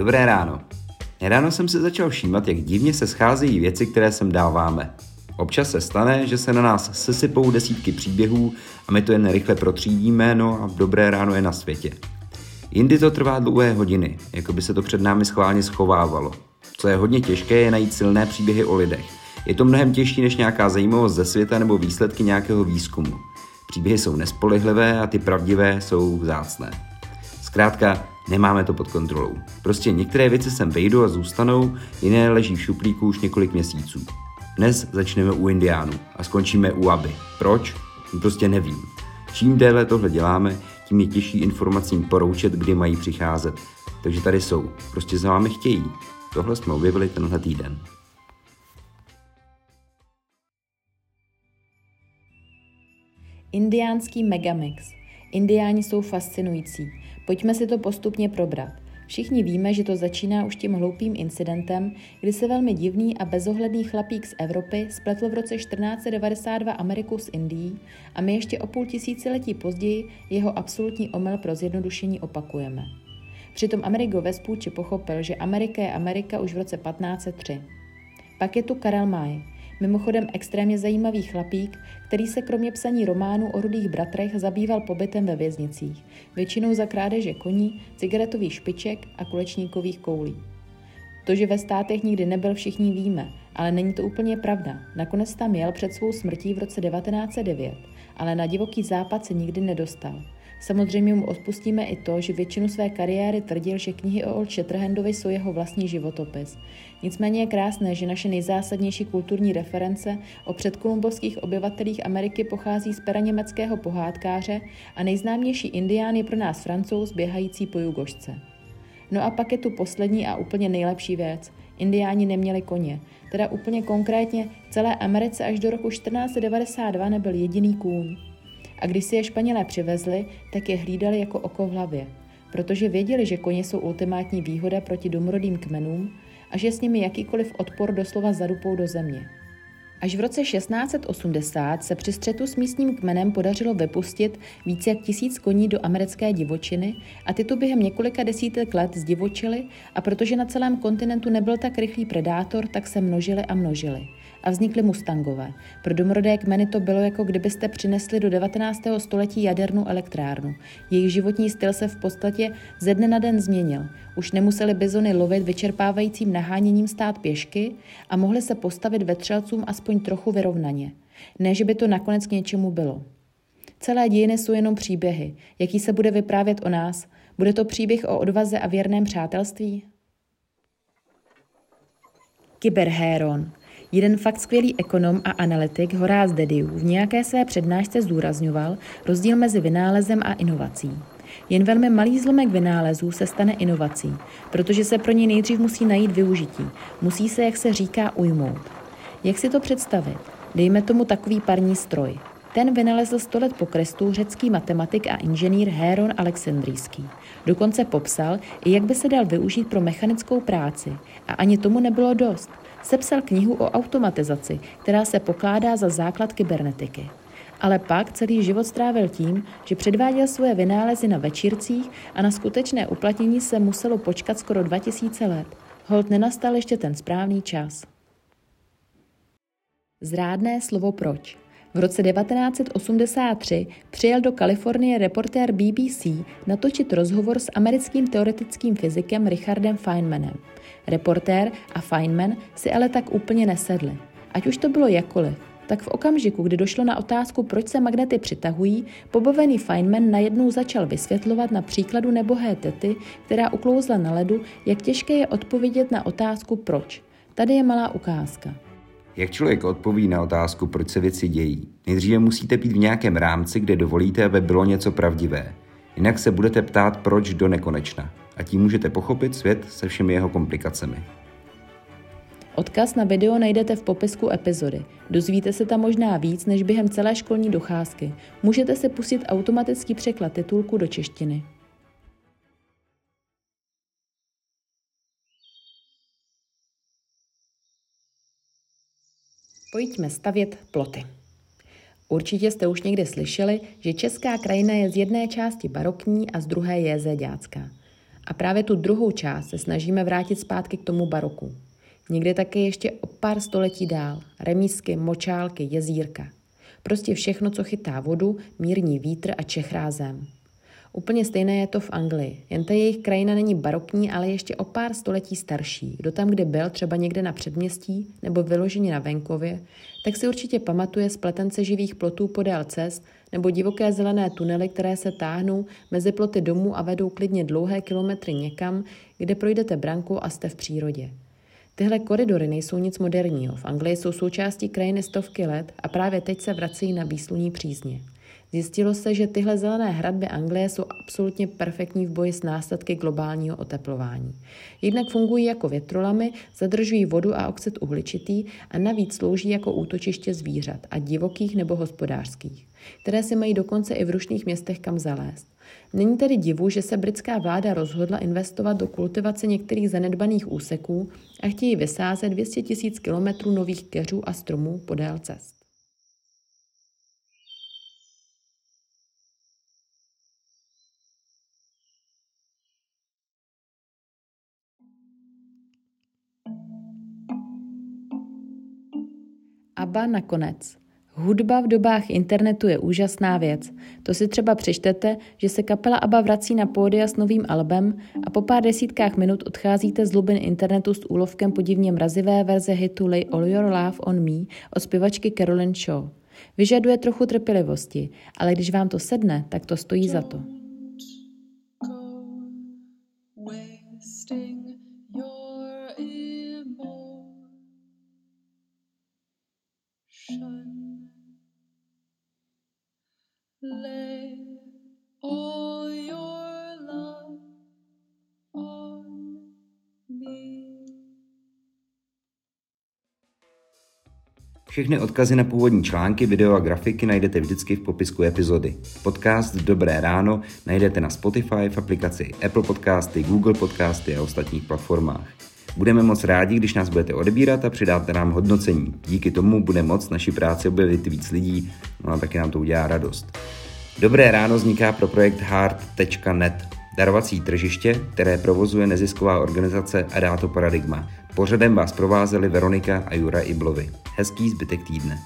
Dobré ráno. Ráno jsem se začal všímat, jak divně se scházejí věci, které sem dáváme. Občas se stane, že se na nás sesypou desítky příběhů a my to jen rychle protřídíme, no a dobré ráno je na světě. Jindy to trvá dlouhé hodiny, jako by se to před námi schválně schovávalo. Co je hodně těžké, je najít silné příběhy o lidech. Je to mnohem těžší než nějaká zajímavost ze světa nebo výsledky nějakého výzkumu. Příběhy jsou nespolehlivé a ty pravdivé jsou vzácné. Zkrátka, nemáme to pod kontrolou. Prostě některé věci sem vejdou a zůstanou, jiné leží v šuplíku už několik měsíců. Dnes začneme u Indiánů a skončíme u Aby. Proč? Prostě nevím. Čím déle tohle děláme, tím je těžší informacím poroučet, kdy mají přicházet. Takže tady jsou. Prostě za vámi chtějí. Tohle jsme objevili tenhle týden. Indiánský megamix. Indiáni jsou fascinující. Pojďme si to postupně probrat. Všichni víme, že to začíná už tím hloupým incidentem, kdy se velmi divný a bezohledný chlapík z Evropy spletl v roce 1492 Ameriku s Indií a my ještě o půl tisíciletí později jeho absolutní omyl pro zjednodušení opakujeme. Přitom Amerigo Vespucci pochopil, že Amerika je Amerika už v roce 1503. Pak je tu Karel May, Mimochodem extrémně zajímavý chlapík, který se kromě psaní románů o rudých bratrech zabýval pobytem ve věznicích, většinou za krádeže koní, cigaretových špiček a kulečníkových koulí. To, že ve státech nikdy nebyl, všichni víme, ale není to úplně pravda. Nakonec tam jel před svou smrtí v roce 1909, ale na divoký západ se nikdy nedostal. Samozřejmě mu odpustíme i to, že většinu své kariéry tvrdil, že knihy o Old Shatterhandovi jsou jeho vlastní životopis. Nicméně je krásné, že naše nejzásadnější kulturní reference o předkolumbovských obyvatelích Ameriky pochází z pera německého pohádkáře a nejznámější indián je pro nás francouz běhající po jugošce. No a pak je tu poslední a úplně nejlepší věc. Indiáni neměli koně. Teda úplně konkrétně v celé Americe až do roku 1492 nebyl jediný kůň. A když si je Španělé přivezli, tak je hlídali jako oko v hlavě, protože věděli, že koně jsou ultimátní výhoda proti domorodým kmenům a že s nimi jakýkoliv odpor doslova zadupou do země. Až v roce 1680 se při střetu s místním kmenem podařilo vypustit více jak tisíc koní do americké divočiny a ty tu během několika desítek let zdivočily a protože na celém kontinentu nebyl tak rychlý predátor, tak se množili a množili a vznikly mustangové. Pro domorodé kmeny to bylo jako kdybyste přinesli do 19. století jadernou elektrárnu. Jejich životní styl se v podstatě ze dne na den změnil. Už nemuseli bizony lovit vyčerpávajícím naháněním stát pěšky a mohli se postavit vetřelcům aspoň trochu vyrovnaně. Ne, že by to nakonec k něčemu bylo. Celé dějiny jsou jenom příběhy. Jaký se bude vyprávět o nás? Bude to příběh o odvaze a věrném přátelství? Kyberhéron. Jeden fakt skvělý ekonom a analytik Horáz Dediu v nějaké své přednášce zdůrazňoval rozdíl mezi vynálezem a inovací. Jen velmi malý zlomek vynálezů se stane inovací, protože se pro ně nejdřív musí najít využití. Musí se, jak se říká, ujmout. Jak si to představit? Dejme tomu takový parní stroj. Ten vynalezl sto let po Kristu řecký matematik a inženýr Héron Alexandrijský. Dokonce popsal, jak by se dal využít pro mechanickou práci. A ani tomu nebylo dost sepsal knihu o automatizaci, která se pokládá za základ kybernetiky. Ale pak celý život strávil tím, že předváděl svoje vynálezy na večírcích a na skutečné uplatnění se muselo počkat skoro 2000 let. Hold nenastal ještě ten správný čas. Zrádné slovo proč. V roce 1983 přijel do Kalifornie reportér BBC natočit rozhovor s americkým teoretickým fyzikem Richardem Feynmanem. Reportér a Feynman si ale tak úplně nesedli. Ať už to bylo jakkoliv, tak v okamžiku, kdy došlo na otázku, proč se magnety přitahují, pobavený Feynman najednou začal vysvětlovat na příkladu nebohé tety, která uklouzla na ledu, jak těžké je odpovědět na otázku proč. Tady je malá ukázka. Jak člověk odpoví na otázku, proč se věci dějí? Nejdříve musíte být v nějakém rámci, kde dovolíte, aby bylo něco pravdivé. Jinak se budete ptát, proč do nekonečna. A tím můžete pochopit svět se všemi jeho komplikacemi. Odkaz na video najdete v popisku epizody. Dozvíte se tam možná víc než během celé školní docházky. Můžete se pustit automatický překlad titulku do češtiny. Pojďme stavět ploty. Určitě jste už někdy slyšeli, že česká krajina je z jedné části barokní a z druhé je zéďácká. A právě tu druhou část se snažíme vrátit zpátky k tomu baroku. Někde také ještě o pár století dál. Remísky, močálky, jezírka. Prostě všechno, co chytá vodu, mírní vítr a čechrázem. Úplně stejné je to v Anglii, jen ta jejich krajina není barokní, ale ještě o pár století starší. Kdo tam kde byl, třeba někde na předměstí nebo vyloženě na venkově, tak si určitě pamatuje spletence živých plotů podél cest nebo divoké zelené tunely, které se táhnou mezi ploty domů a vedou klidně dlouhé kilometry někam, kde projdete branku a jste v přírodě. Tyhle koridory nejsou nic moderního. V Anglii jsou součástí krajiny stovky let a právě teď se vracejí na výsluní přízně. Zjistilo se, že tyhle zelené hradby Anglie jsou absolutně perfektní v boji s následky globálního oteplování. Jednak fungují jako větrolamy, zadržují vodu a oxid uhličitý a navíc slouží jako útočiště zvířat, a divokých nebo hospodářských, které si mají dokonce i v rušných městech kam zalézt. Není tedy divu, že se britská vláda rozhodla investovat do kultivace některých zanedbaných úseků a chtějí vysázet 200 000 kilometrů nových keřů a stromů podél cest. Aba nakonec. Hudba v dobách internetu je úžasná věc. To si třeba přečtete, že se kapela ABBA vrací na pódia s novým albem a po pár desítkách minut odcházíte z hlubin internetu s úlovkem podivně mrazivé verze hitu Lay All Your Love on Me od zpěvačky Carolyn Shaw. Vyžaduje trochu trpělivosti, ale když vám to sedne, tak to stojí za to. Všechny odkazy na původní články, video a grafiky najdete vždycky v popisku epizody. Podcast Dobré ráno najdete na Spotify, v aplikaci Apple Podcasty, Google Podcasty a ostatních platformách. Budeme moc rádi, když nás budete odebírat a přidáte nám hodnocení. Díky tomu bude moc naši práci objevit víc lidí, no a taky nám to udělá radost. Dobré ráno vzniká pro projekt hard.net, darovací tržiště, které provozuje nezisková organizace Adato Paradigma. Pořadem vás provázeli Veronika a Jura Iblovi. Hezký zbytek týdne.